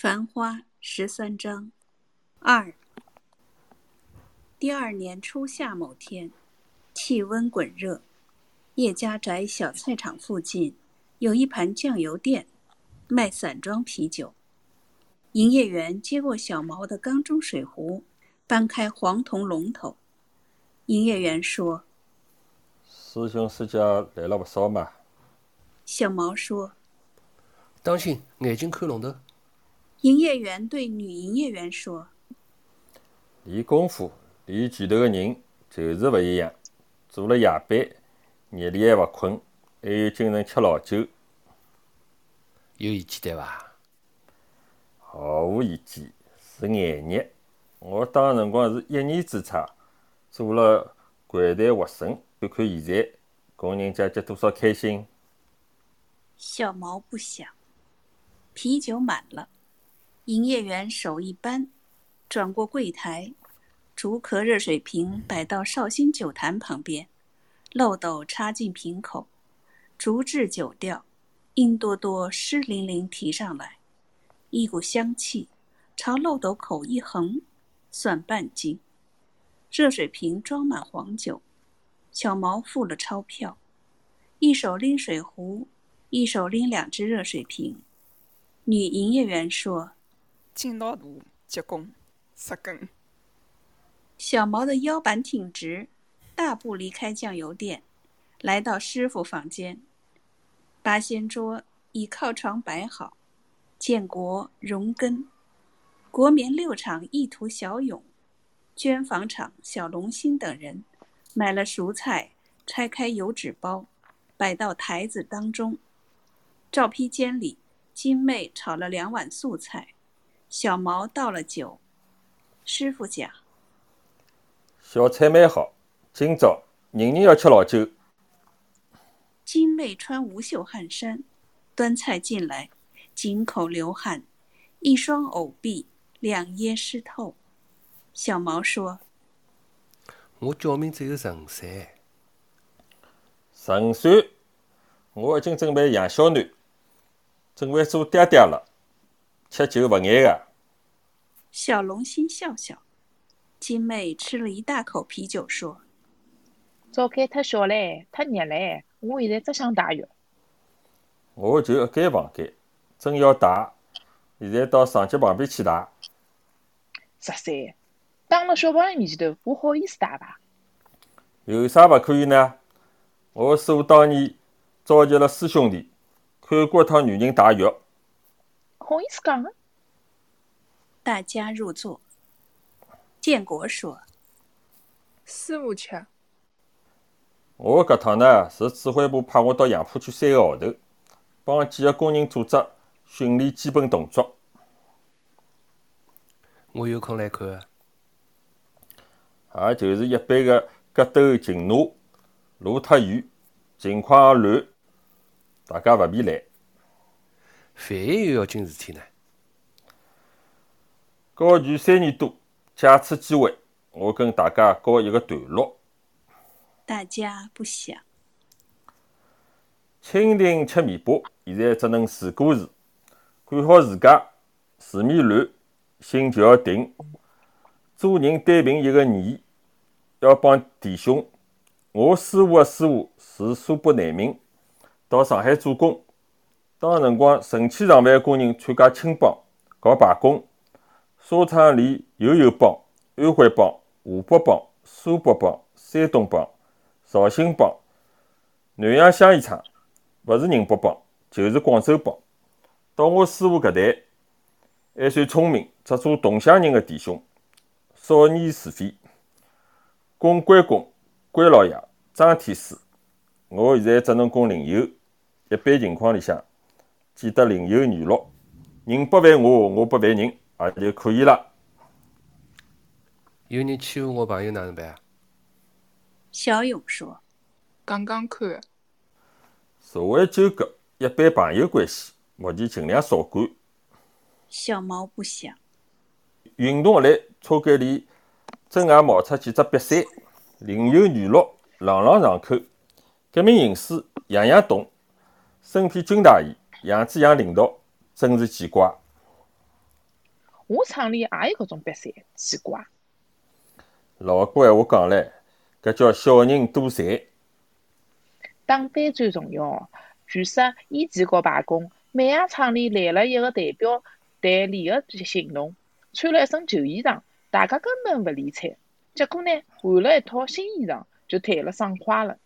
繁花十三章二。第二年初夏某天，气温滚热，叶家宅小菜场附近有一盘酱油店，卖散装啤酒。营业员接过小毛的缸中水壶，搬开黄铜龙头。营业员说：“师兄师姐来了不少嘛。”小毛说：“当心，眼睛看龙头。”营业员对女营业员说：“练功夫、练拳头的人就是勿一样。做了夜班，日里还勿困，还有精神吃老酒。有意见对伐？毫无意见，是眼热。我当辰光是一年之差，做了柜台活生。看看现在，工人阶级多少开心。”小毛不想，啤酒满了。营业员手一扳，转过柜台，竹壳热水瓶摆到绍兴酒坛旁边，漏斗插进瓶口，竹制酒吊，硬多多湿淋淋提上来，一股香气朝漏斗口一横，算半斤。热水瓶装满黄酒，小毛付了钞票，一手拎水壶，一手拎两只热水瓶。女营业员说。劲道大，结棍，杀根。小毛的腰板挺直，大步离开酱油店，来到师傅房间。八仙桌已靠床摆好，建国、荣根、国棉六厂意图小勇、绢纺厂小龙兴等人买了熟菜，拆开油纸包，摆到台子当中。照坯间里，金妹炒了两碗素菜。小毛倒了酒，师傅讲：“小菜蛮好，今朝人人要吃老酒。”金妹穿无袖汗衫，端菜进来，井口流汗，一双藕臂两腋湿透。小毛说：“我叫名只有陈三。陈三，我已经准备养小囡，准备做爹爹了。”吃酒勿眼个。小龙心笑笑，金妹吃了一大口啤酒，说：“灶间太小嘞，太热嘞，我现在只想洗浴。”我就一间房间，真要洗，现在到上级旁边去洗。十三，当了小朋友面前头，我好意思洗伐？有啥勿可以呢？我师傅当年召集了师兄弟，看过一趟女人洗浴。好意思讲啊！大家入座。建国说：“师傅吃。我搿趟呢是指挥部派我到杨浦区三个号头，帮几个工人组织训练基本动作。我有空来看。也就是一般的格斗、擒拿、路太远、情况乱，大家勿必来。万一有要紧事体呢？高举三年多，借此机会，我跟大家告一个段落。大家不想。蜻蜓吃尾巴，现在只能自顾自。管好自家，事面乱，心就要定。做人单凭一个义，要帮弟兄。我师傅的师傅是苏北难民，到上海做工。当辰光，成千上万工人参加青帮搞罢工，沙场里又有帮、安徽帮、湖北帮、苏北帮、山东帮、绍兴帮、南阳香烟厂，勿是宁波帮就是广州帮。到我师傅搿代，还算聪明，只做同乡人的弟兄，少年是非。供关公，关老爷、张天师，我现在只能供灵友。一般情况里向。记得另有娱乐，人不犯我，我不犯人，也就可以了。有人欺负我朋友哪能办啊？小勇说：“刚刚看。社会纠葛，一般朋友关系，目前尽量少管。”小毛不想。运动类车间里正也冒出几只瘪三，另有娱乐，朗朗上口。革命形势样样懂，身披军大衣。样子像领导，真是奇怪。我厂里也有搿种比赛，奇怪。老哥闲话讲唻，搿叫小人多财。打单最重要。据说以前搞罢工，每家厂里来了一个代表队联合行动，穿了一身旧衣裳，大家根本勿理睬。结果呢，换了一套新衣裳，就谈了爽快了。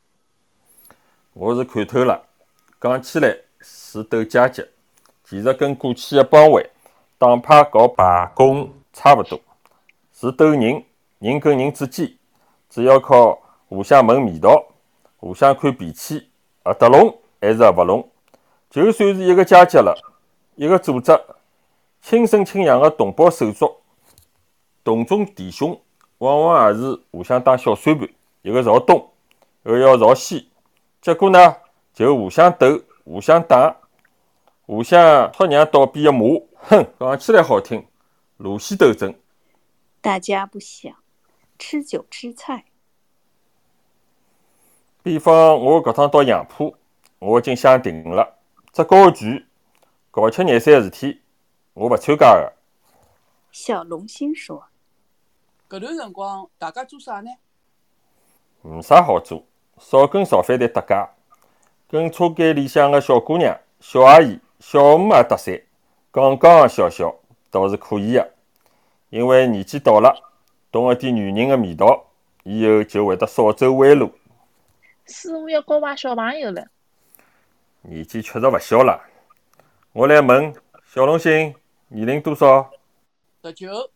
我是看透了，讲起来是斗阶级，其实跟过去的帮会、党派搞罢工差勿多，是斗人。人跟人之间，主要靠互相闻味道、互相看脾气，合得拢还是合勿拢。就算是一个阶级了，一个组织，亲生亲养的同胞手足、同宗弟兄，往往也是互相打小算盘，一个朝东，一个要朝西。结果呢，就互相斗、互相打、互相拖娘倒闭的骂。哼，讲起来好听，路线斗争。大家不想。吃酒吃菜。比方我搿趟到杨浦，我已经想定了，只高拳搞吃廿三个事体，我勿参加个。小龙心说：“搿段辰光大家做啥呢？没啥好做，少跟造反队搭界，跟车间里向个小姑娘、小阿姨、小姆也搭讪，讲讲笑笑倒是可以个，因为年纪到了。懂一点女人的味道，以后就会得少走弯路。师傅要教坏小朋友了。年纪确实勿小了。我来问小龙星，年龄多少？十九。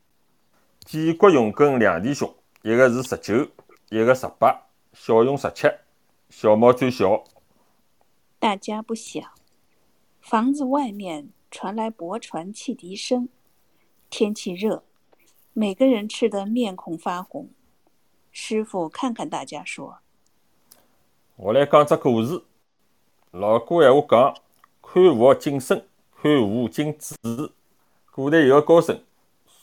建国勇跟两弟兄，一个是十九，一个十八，小勇十七，小毛最小。大家不想，房子外面传来驳船汽笛声。天气热。每个人吃得面孔发红。师傅看看大家说：“我来讲只故事。老古闲话讲，看佛敬僧，看悟敬子。古代有个高僧，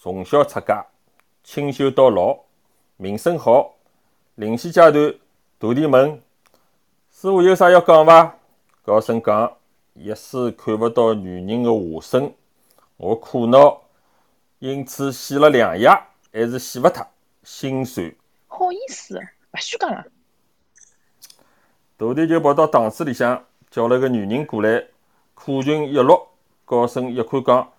从小出家，清修到老，名声好。临死阶段，徒弟问：师傅有啥要讲伐？高僧讲：一世看勿到女人的下身，我苦恼。”因此洗了两夜，还是洗勿脱，心酸。好意思，勿许讲了。徒弟就跑到堂子里向，叫了个女人过来，苦裙一落，高僧一看讲：“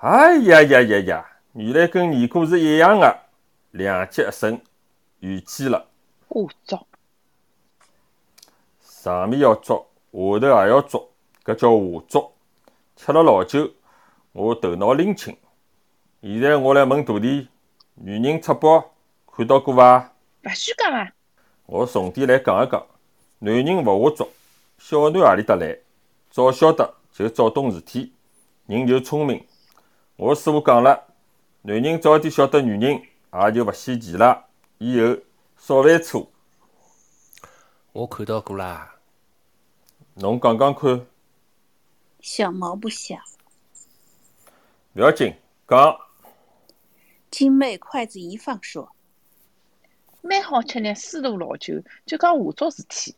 哎呀呀呀呀，原来跟尼姑是一样的，两截一身，遇见了。”我操！上面要捉，下头也要捉，搿叫下捉。吃了老酒，我头脑拎清。现在我来问徒弟：女人出包看到过伐？勿许讲啊！我重点来讲一讲：男人勿下捉，小囡何里搭来？早晓得就早懂事体，人就聪明。我师傅讲了，男人早点晓得女人，也就勿稀奇了。以后少犯错。我看到过啦。侬讲讲看。小毛不小。勿要紧，讲。金妹筷子一放，说：“蛮好吃呢，师徒老酒，就讲下作事体。”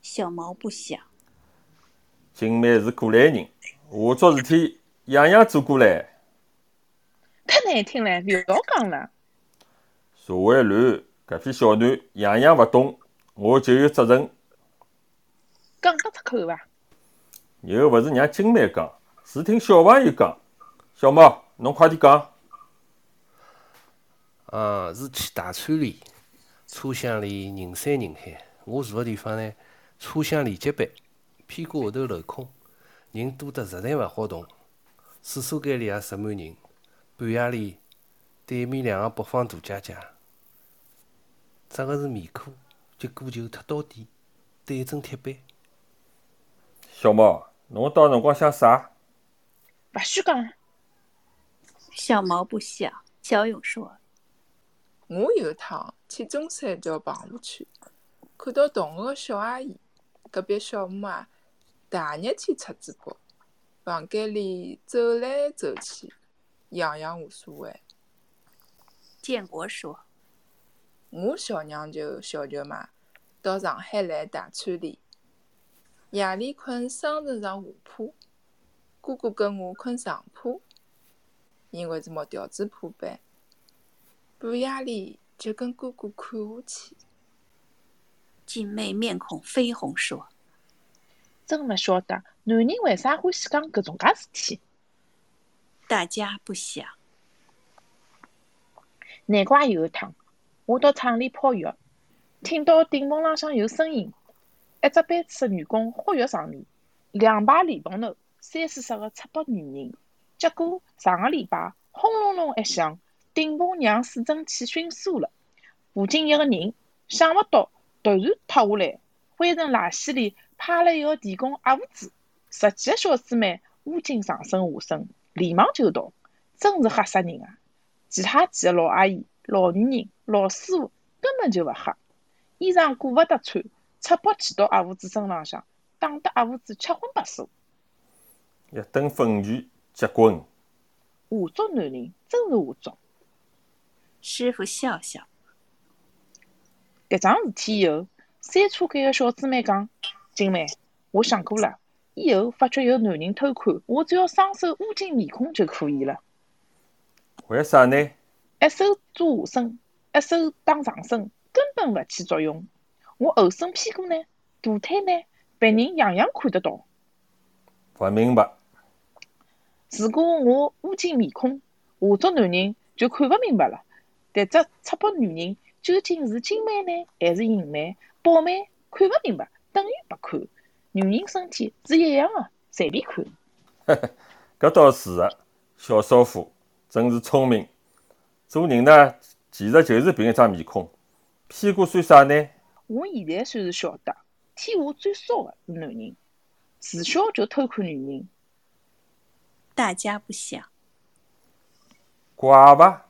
小毛不想。金妹是过来人，下作事体样样做过来。太难听了，勿要讲了。社会乱，搿批小囡样样勿懂，我就有责任。讲得出口伐？又勿是让金妹讲，是听小朋友讲。小毛，侬快点讲。啊，是去大川里，车厢里人山人海。我坐个地方呢，车厢连接板，屁股后头镂空，人多得实在勿好动。厕所间里也塞满人。半夜里，对面两个北方大姐姐，扎个是面裤，结果就脱到底，对准铁板。小毛，侬到辰光想啥？勿许讲。小毛不想。小勇说。我有趟去中山桥棚户区，看到同学个小阿姨，隔壁小姆啊，大热天出嘴巴，房间里走来走去，样样无所谓。建国说：“我小娘舅、小舅妈到上海来大川里，夜里困双人床下铺，哥哥跟我困上铺，因为是木条子铺板。半夜里就跟哥哥看下去。静妹面孔绯红说真勿晓得男人为啥欢喜讲搿种介事体。：“大家不想。难怪有一趟，我到厂里泡浴，听到顶棚浪向有声音，一只班次的员工呼吁上面，两排莲蓬头，三四十个赤膊女人。结果上个礼拜轰隆隆一响，顶棚让水蒸气熏酥了，附近一个人想勿到突然塌下来，灰尘垃圾里派了一个电工阿胡子，十几个小师妹乌金上身下身，连忙就逃，真是吓死人啊！其他几个老阿姨、老女人、老师傅根本就勿吓，衣裳顾勿得穿，赤膊骑到阿胡子身浪向，打得阿胡子七荤八素。一顿粉拳结棍，下作男人真是下作。”师傅笑笑，搿桩事体以后，三车间个小姊妹讲：“金妹，我想过了，以后发觉有男人偷看，我只要双手捂紧面孔就可以了，为啥呢？一手做下身，一手打上身，根本勿起作用。我后身屁股呢，大腿呢，别人样样看得到。勿明白。如果我捂紧面孔，下作男人就看勿明白了。迭只赤膊女人究竟是精美呢，还是淫妹？宝妹看勿明白，等于白看。女人身体是一样的，随便看。搿倒是个，小少妇真是聪明。做人呢，其实就是凭一张面孔，屁股算啥呢？我现在算是晓得，天下最骚的是男人，自小就偷看女人。大家不想。怪伐？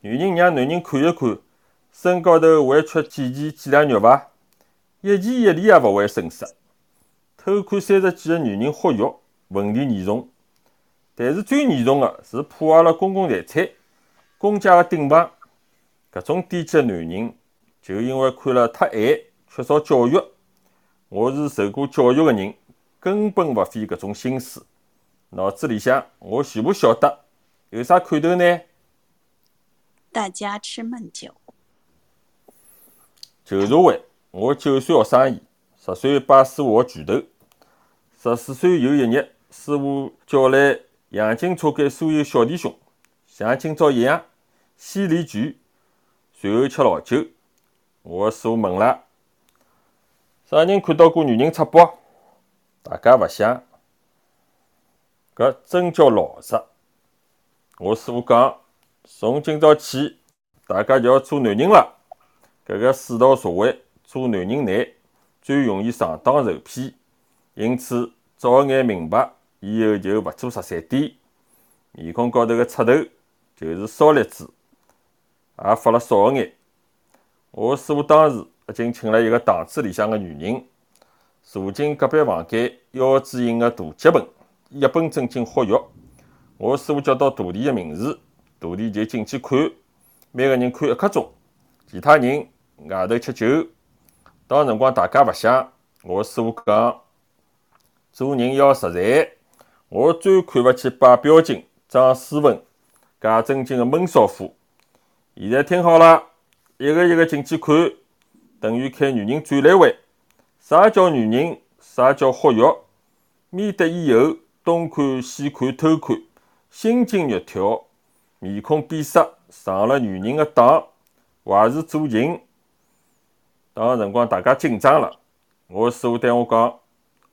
女人让男人看一看，身高头会缺几钱几两肉伐？一钱一厘也勿会损失。偷看三十几个女人豁肉，问题严重。但是最严重的是破坏了公共财产、公家的顶棚。搿种低级的男人，就因为看了太晚，缺少教育。我是受过教育的人，根本勿费搿种心思。脑子里向我全部晓得，有啥看头呢？大家吃闷酒。旧社会，我九岁学生意，十岁拜师傅学拳头，十四岁有一日，师傅叫来杨金车间所有小弟兄，像今朝一样，先练拳，随后吃老酒。我的师傅问了：“啥人看到过女人赤膊？”大家勿想，搿真叫老实。我师傅讲：“从今朝起，大家就要做男人了。搿个世道社会，做男人难，最容易上当受骗。因此，早眼明白，以后就勿做十三点。面孔高头个赤头，就是烧栗子，也发了少眼。我师傅当时已经请了一个堂子里向个女人，坐进隔壁房间腰子印个大脚盆，一本正经喝药。我师傅叫到徒弟个名字，徒弟就进去看，每个人看一刻钟，其他人外头吃酒。到辰光大家勿想，我师傅讲，做人要实在。我最看勿起摆表情、装斯文、假正经个闷骚货。现在听好了，一个一个进去看，等于开女人展览会。啥叫女人？啥叫豁肉？免得以后东看西看偷看，心惊肉跳，面孔变色，上了女人的当，坏事做尽。到辰光大家紧张了，我师傅对我讲：“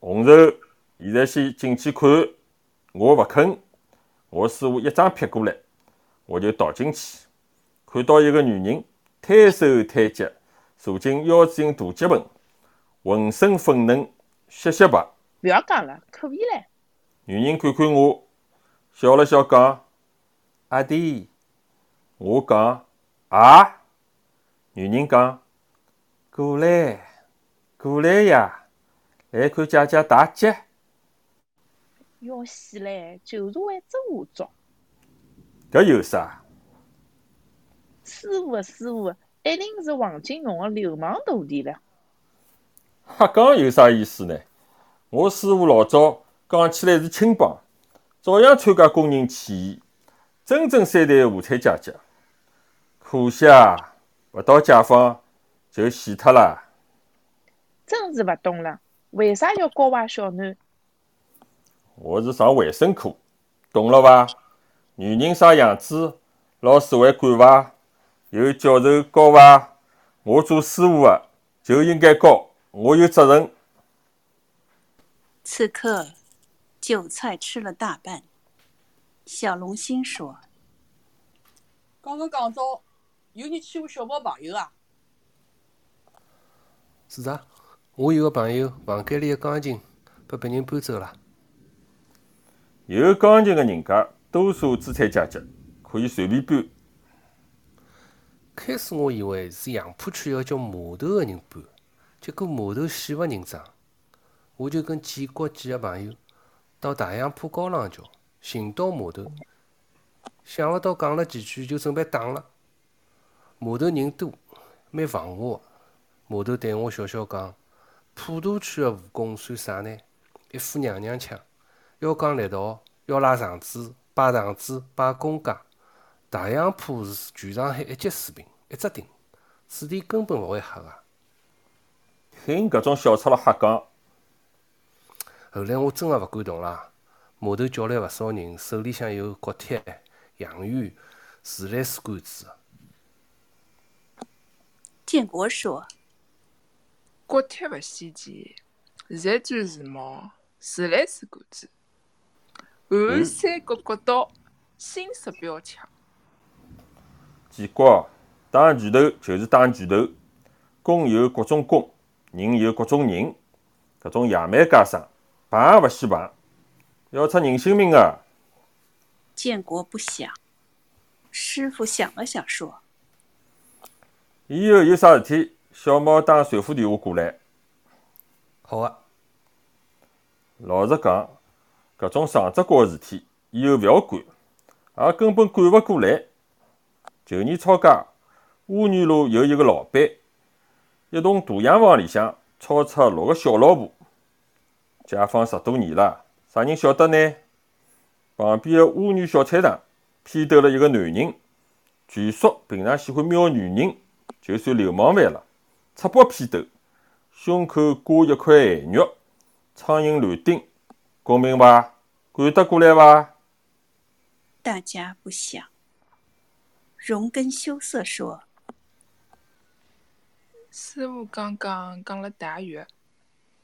红绸，现在先进去看。”我勿肯。我师傅一掌劈过来，我就逃进去，看到一个女人摊手摊脚，坐进腰子印大脚盆，浑身粉嫩，雪雪白。勿要讲了，可以唻。女人看看我，笑了笑讲：“阿弟。”我讲：“啊。”女人讲：“过来，过来呀，来看姐姐打脚。”要死唻，就是会真下作。搿有啥？师傅个师傅，一定是黄金荣个流氓徒弟了。瞎讲有啥意思呢？我师傅老早讲起来是青帮，照样参加工人起义，真正三代无产阶级。可惜啊，勿到解放就死脱了。真是勿懂了，为啥要教坏小囡？我是上卫生课，懂了伐？女人啥样子，老师会管伐？有教授教伐？我做师傅的就应该教，我有责任。此刻，韭菜吃了大半。小龙心说刚刚讲到有人欺负小毛朋友啊，是啊，我有个朋友房间里的钢琴被别人搬走了。有钢琴的人家，多数资产阶级，可以随便搬。开始我以为是杨浦区要叫码头的人搬，结果码头死勿认账，我就跟建国几个朋友到大洋浦高浪桥寻到码头，想勿到讲了几句就准备打了。码头人多，蛮防我的。码头对我笑笑讲：“普陀区的武功算啥呢？一副娘娘腔，要讲力道，要拉场子，摆场子，摆公家。大洋浦是全上海一级水平，一只顶，此地根本勿会黑个。听搿种小赤佬瞎讲，后来我真个勿敢动了。码头叫来勿少人，手里向有国铁、洋芋、自来水管子。建国说国铁勿稀奇，现在最时髦，自来水管子，环山角国道，新式标枪。建国打拳头就是打拳头，公有各种公，人有各种人，搿种野蛮家生，碰也勿许碰，要出人性命个。建国不想。师傅想了想说以后有啥事体，小毛打传呼电话过来。好个、老实讲，搿种上只角事体，以后勿要管，也根本管勿过来。旧年抄家，乌女路有一个老板，一栋大洋房里向抄出六个小老婆。解放十多年了，啥人晓得呢？旁边的乌女小菜场骗兜了一个男人，据说平常喜欢瞄女人，就算流氓犯了，赤膊骗兜，胸口挂一块咸肉，苍蝇乱叮，公平伐？管得过来伐？大家不想。荣根羞涩说师傅刚刚讲了大约，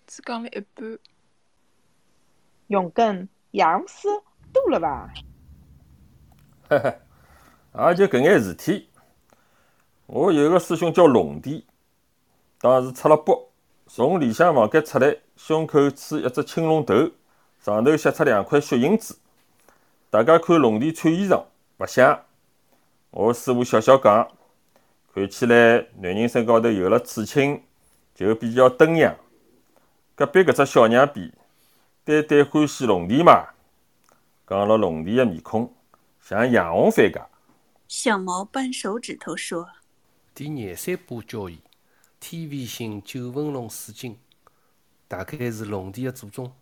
只讲了一半。荣根洋水多了伐？嘿嘿，也就搿眼事体。我有个师兄叫龙弟，当时出了国，从里向房间出来，胸口刺一只青龙头，上头写出两块血印子。大家看龙弟穿衣裳，勿像。我师傅笑笑讲，看起来男人身高头有了刺青，就比较登样。隔壁搿只小娘逼，单单欢喜龙弟嘛。讲了龙弟的面孔，像杨红番茄。小毛扳手指头说第廿三把交椅，天威星九纹龙水晶，大概是龙弟的祖宗。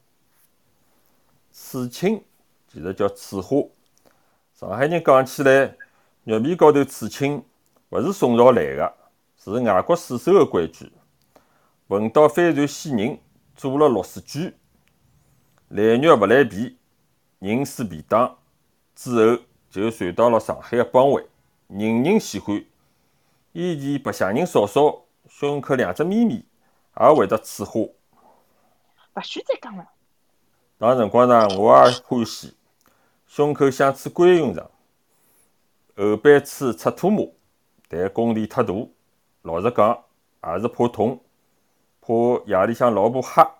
刺青其实叫刺花，上海人讲起来，肉皮高头刺青勿是宋朝来个，是外国水手个规矩。闻到帆船死人，做了六水卷，来肉勿来皮，人死便当。之后就传到了上海个帮会，人人喜欢。以前白相人少少，胸口两只咪咪也会得刺花。勿许再讲了。当辰光呢，我也欢喜，胸口像刺观音像，后背刺赤兔马，但功力太大，老实讲也是怕痛，怕夜里向老婆吓。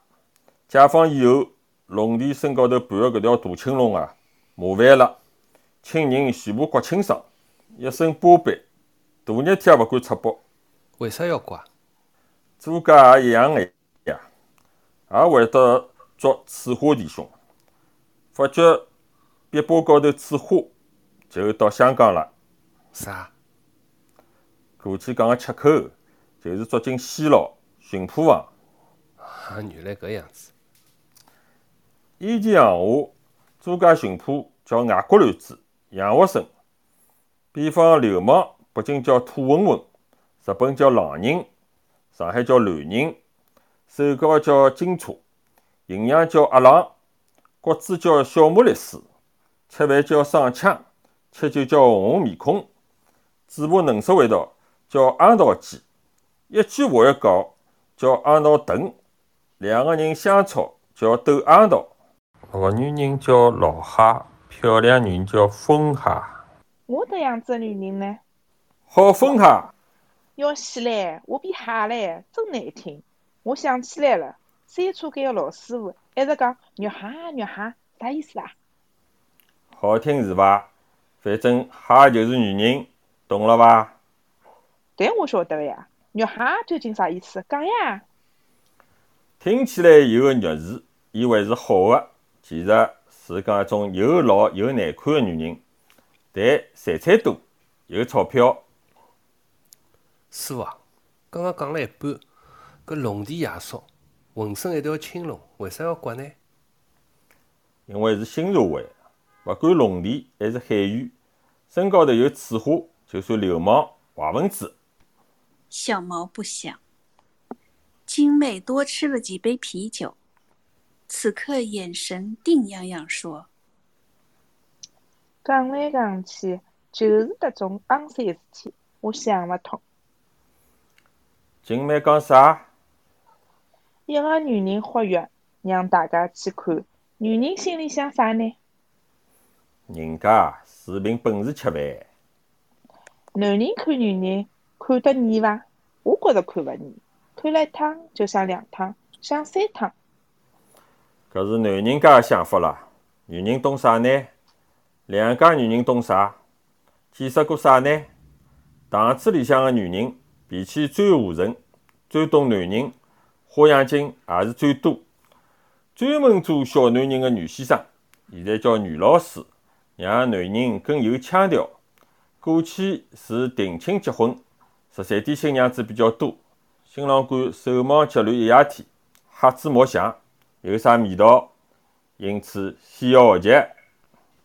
解放以后，龙田身高头盘的搿条大青龙啊，麻烦了，亲人全部刮清爽，一身疤斑，大热天也勿敢出北。为啥要刮？朱家也一样个呀，也会得捉刺花弟兄。发觉壁包高头刺花，就到香港了。啥？过去讲个切口，就是捉进西牢、巡捕房。啊，原来搿样子。以前闲话，租界巡捕叫外国乱子，洋学生。比方流氓，北京叫土混混，日本叫狼人，上海叫乱人，手高叫警车，形象叫阿狼，国子叫小莫律师，吃饭叫爽腔，吃酒叫红红面孔，嘴巴嫩熟味道叫昂桃鸡，一句话一讲叫昂桃藤，两个人相吵叫斗昂桃，老女人叫老哈，漂亮女人叫疯哈。我这样子的女人呢，好疯哈！要死唻，我比哈唻，真难听。我想起来了，三车间个老师傅一直讲肉哈肉哈，啥意思啊？好听是伐？反正哈就是女人，懂了伐？但我晓得个呀，肉哈究竟啥意思？讲呀！听起来有个肉字，以为是好的，其实是讲一种又老又难看的女人。但财产多，有钞票。师傅啊，刚刚讲了一半，搿龙田爷叔浑身一条青龙，为啥要刮呢？因为是新社会，勿管龙田还是海鱼，身高头有刺花，就算流氓坏分子。小毛不想，金妹多吃了几杯啤酒，此刻眼神定洋洋，说。讲来讲去，就是迭种肮三事体，我想勿通。静妹讲啥？一个女人活跃，让大家去看，女人心里想啥呢？人家是凭本事吃饭。男人看女人看得腻伐？我觉着看勿腻，看了一趟就想两趟，想三趟。搿是男人家个想法啦，女人懂啥呢？两家女人懂啥？见识过啥呢？堂子里向个女人脾气最和顺，最懂男人，花样精也是最多。专门做小男人个女先生，现在叫女老师，让男人更有腔调。过去是定亲结婚，十三点新娘子比较多，新郎官手忙脚乱一夜天，瞎子摸象，有啥味道？因此先要学习。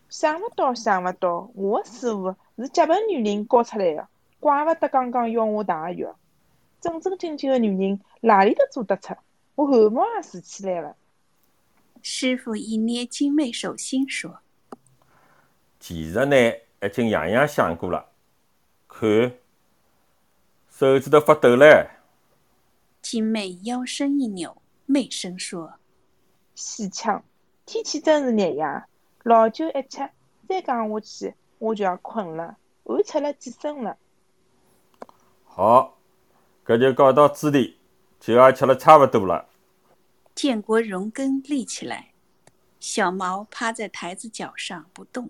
想勿到，想勿到，我的师傅是极品女人教出来的，怪勿得刚刚要我汏浴。正正经经的女人，哪里头做得出？我汗毛也竖起来了。师傅一捏精妹手心说：“其实呢，已经样样想过了。看，手指头发抖嘞。”金妹腰身一扭，媚声说：“死抢，天气真是热呀。”老酒一吃，再讲下去我就要困了，汗出了几身了。好，搿就告到此地，酒也吃了差勿多了。建国荣根立起来，小毛趴在台子脚上不动。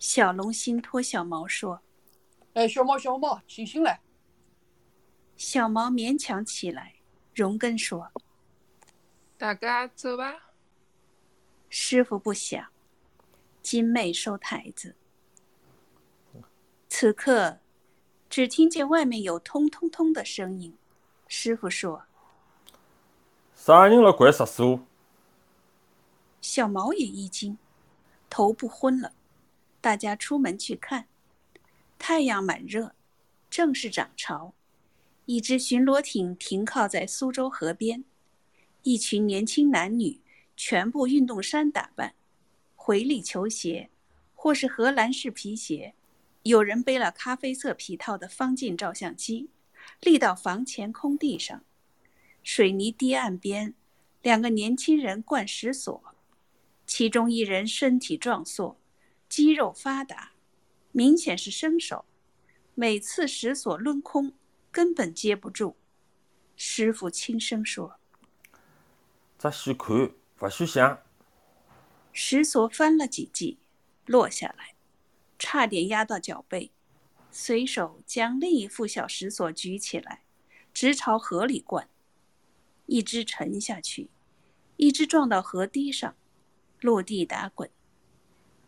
小龙心托小毛说：“哎，小毛，小毛，醒醒来！”小毛勉强起来。荣根说：“大家走吧。”师傅不想。金妹收台子，此刻只听见外面有通通通的声音。师傅说：“啥人了？怪厕所？”小毛也一惊，头不昏了。大家出门去看，太阳蛮热，正是涨潮。一只巡逻艇停靠在苏州河边，一群年轻男女，全部运动衫打扮。回力球鞋，或是荷兰式皮鞋，有人背了咖啡色皮套的方镜照相机，立到房前空地上。水泥堤岸边，两个年轻人灌石锁，其中一人身体壮硕，肌肉发达，明显是生手。每次石锁抡空，根本接不住。师傅轻声说：“只许看，不许想。”石锁翻了几记，落下来，差点压到脚背。随手将另一副小石锁举起来，直朝河里灌。一只沉下去，一只撞到河堤上，落地打滚。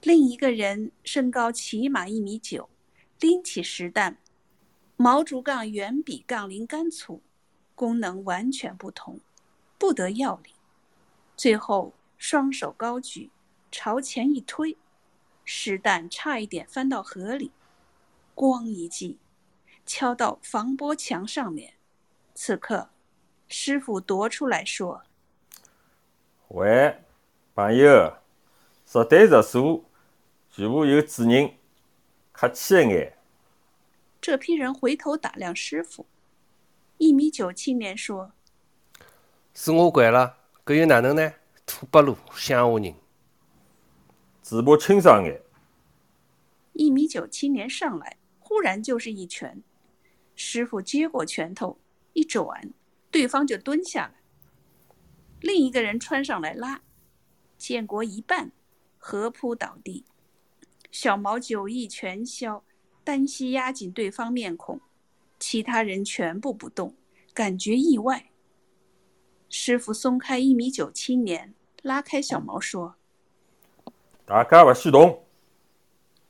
另一个人身高起码一米九，拎起石担，毛竹杠远比杠铃杆粗，功能完全不同，不得要领。最后。双手高举，朝前一推，石蛋差一点翻到河里，咣一记，敲到防波墙上面。此刻，师傅踱出来说喂，朋友，入对入所，全部有主人，客气一眼。：“这批人回头打量师傅。”一米九青年说是我拐了，搿又哪能呢？土八路乡下人，嘴巴清爽眼，：“一米九青年上来，忽然就是一拳。师傅接过拳头，一转，对方就蹲下来。另一个人穿上来拉，建国一绊，合扑倒地。小毛酒意全消，单膝压紧对方面孔，其他人全部不动，感觉意外。师傅松开一米九青年，拉开小毛说大家勿许动。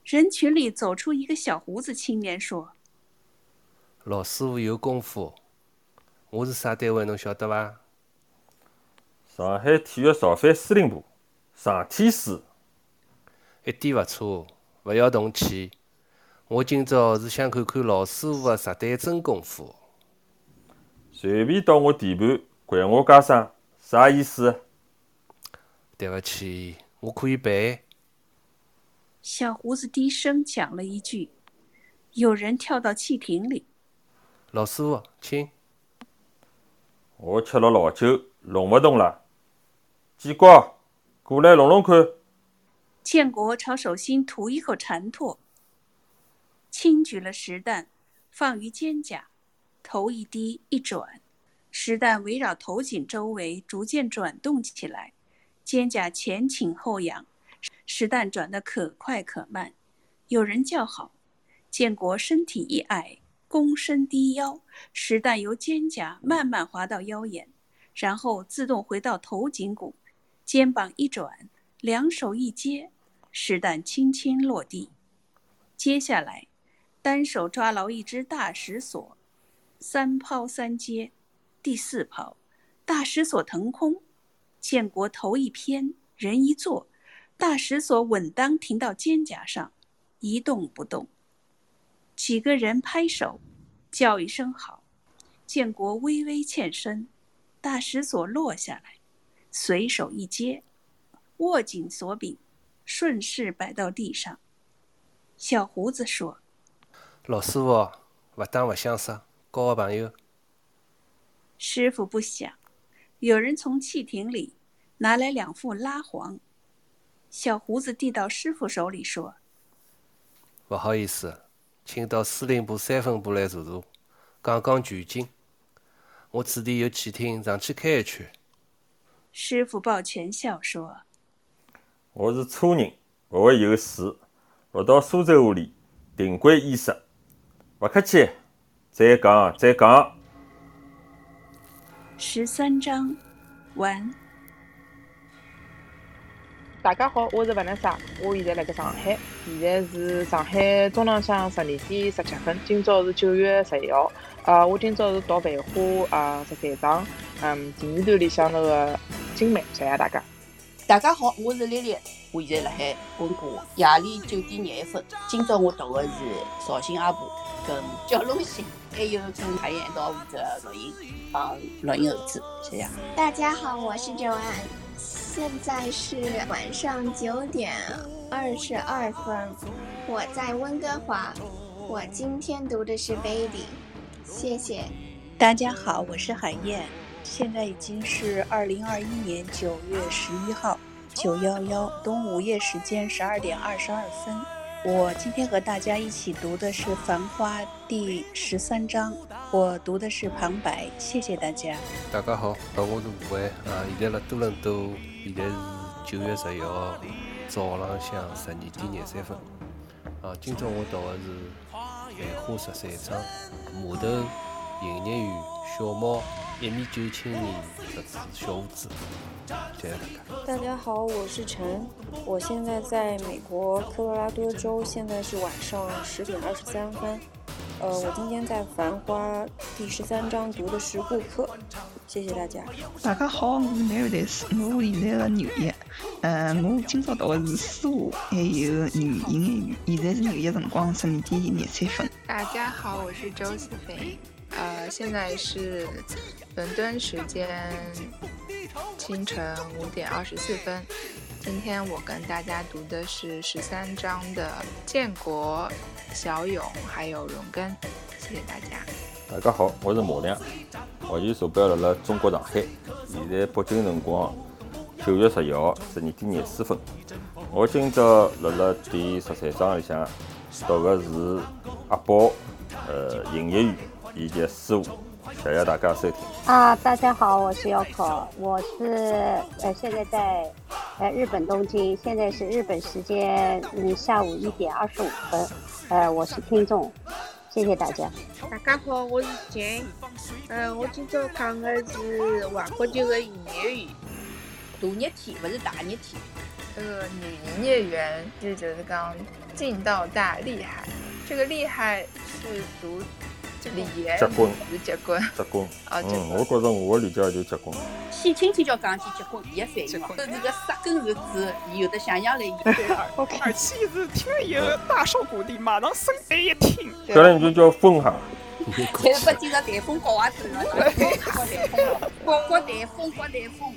人群里走出一个小胡子青年说老师傅有功夫。我是啥单位，侬晓得伐？上海体育造反司令部，上天师。一点勿错，勿要动气。我今朝是想看看老师傅个实弹真功夫。随便到我地盘掼我家生，啥意思？对勿起，我可以赔。：“小胡子低声讲了一句。”有人跳到汽艇里，老师傅，请。我吃了老酒，弄勿动了。建国，过来弄弄看。建国朝手心吐一口馋唾，轻举了石弹，放于肩胛，头一低一转，石弹围绕头颈周围逐渐转动起来，肩胛前倾后仰，石弹转得可快可慢。有人叫好，建国身体一矮，躬身低腰，石弹由肩胛慢慢滑到腰眼，然后自动回到头颈骨，肩膀一转。两手一接，石弹轻轻落地。接下来，单手抓牢一只大石锁，三抛三接，第四抛，大石锁腾空，建国头一偏，人一坐，大石锁稳当停到肩胛上，一动不动。几个人拍手，叫一声好。建国微微欠身，大石锁落下来，随手一接。握紧锁柄，顺势摆到地上。小胡子说老师傅，勿打勿相识，交个朋友。：“师傅不想。”有人从汽艇里拿来两副拉黄，小胡子递到师傅手里说不好意思，请到司令部三分部来坐坐，讲讲全景。我此地有汽艇，上去开一圈。：“师傅抱拳笑说我是粗人，勿会游水。落到苏州河里，定归衣食。勿客气，再讲再讲。十三章完。大家好，我是勿能莎，我现在辣盖上海，现在是上海中浪向十二点十七分，今朝是九月十一号。呃，我今朝是读《繁花》啊十三章，嗯，第二段里向头个精美，谢谢大家。大家好，我是丽丽，我现在辣海温哥华，夜里九点廿一分。今朝我读的是绍兴阿婆跟焦龙戏，还有跟海燕一道负责录音帮录音后置，谢谢。大家好，我是周安，现在是晚上九点二十二分，我在温哥华，我今天读的是《Baby》，谢谢。大家好，我是海燕，现在已经是二零二一年九月十一号九幺幺东午夜时间十二点二十二分。我今天和大家一起读的是《繁花》第十三章，我读的是旁白，谢谢大家。大家好，我是吴伟啊，现在在多伦多，现在是九月十一号早浪向十二点廿三分。啊，今朝我读的是《繁花》十三章，码头营业员小猫一米九七年特指小胡子，谢谢大家。大家好，我是陈，我现在在美国科罗拉多州，现在是晚上十点二十三分。呃，我今天在《繁花》第十三章读的是顾客，谢谢大家。大家好，我是南瑞代斯，我现在在纽约。呃，我今朝读的是书，还有女营业员，现在是纽约辰光十二点廿三分。大家好，我是周思飞，呃，现在是伦敦时间清晨五点二十四分。今天我跟大家读的是十三章的建国、小勇还有荣根，谢谢大家。大家好，我是马亮，目前坐标辣辣中国上海，现在北京辰光九月十一号十二点廿四分。我今朝辣辣第十三章里向读的是阿宝，呃，营业员以及四五。谢谢大家收听。啊，大家好，我是 Yoko，我是呃现在在呃日本东京，现在是日本时间嗯下午一点二十五分，呃我是听众，谢谢大家。大家好，我是简，呃我今朝讲的是外国籍的营业员，大热天不是大热天，这个女营业员就就是讲劲道大厉害，这个厉害是读。结棍是结棍，结棍。嗯，我觉着我的理解就结棍。先亲戚叫讲起结棍，伊也反应这是个杀根是字，有的想象来一对 二。耳气是听了以后大受鼓励，马上生耳一听。这人就叫风哈。现 在不经常台风刮啊子了，刮台风，刮刮台风，刮台风。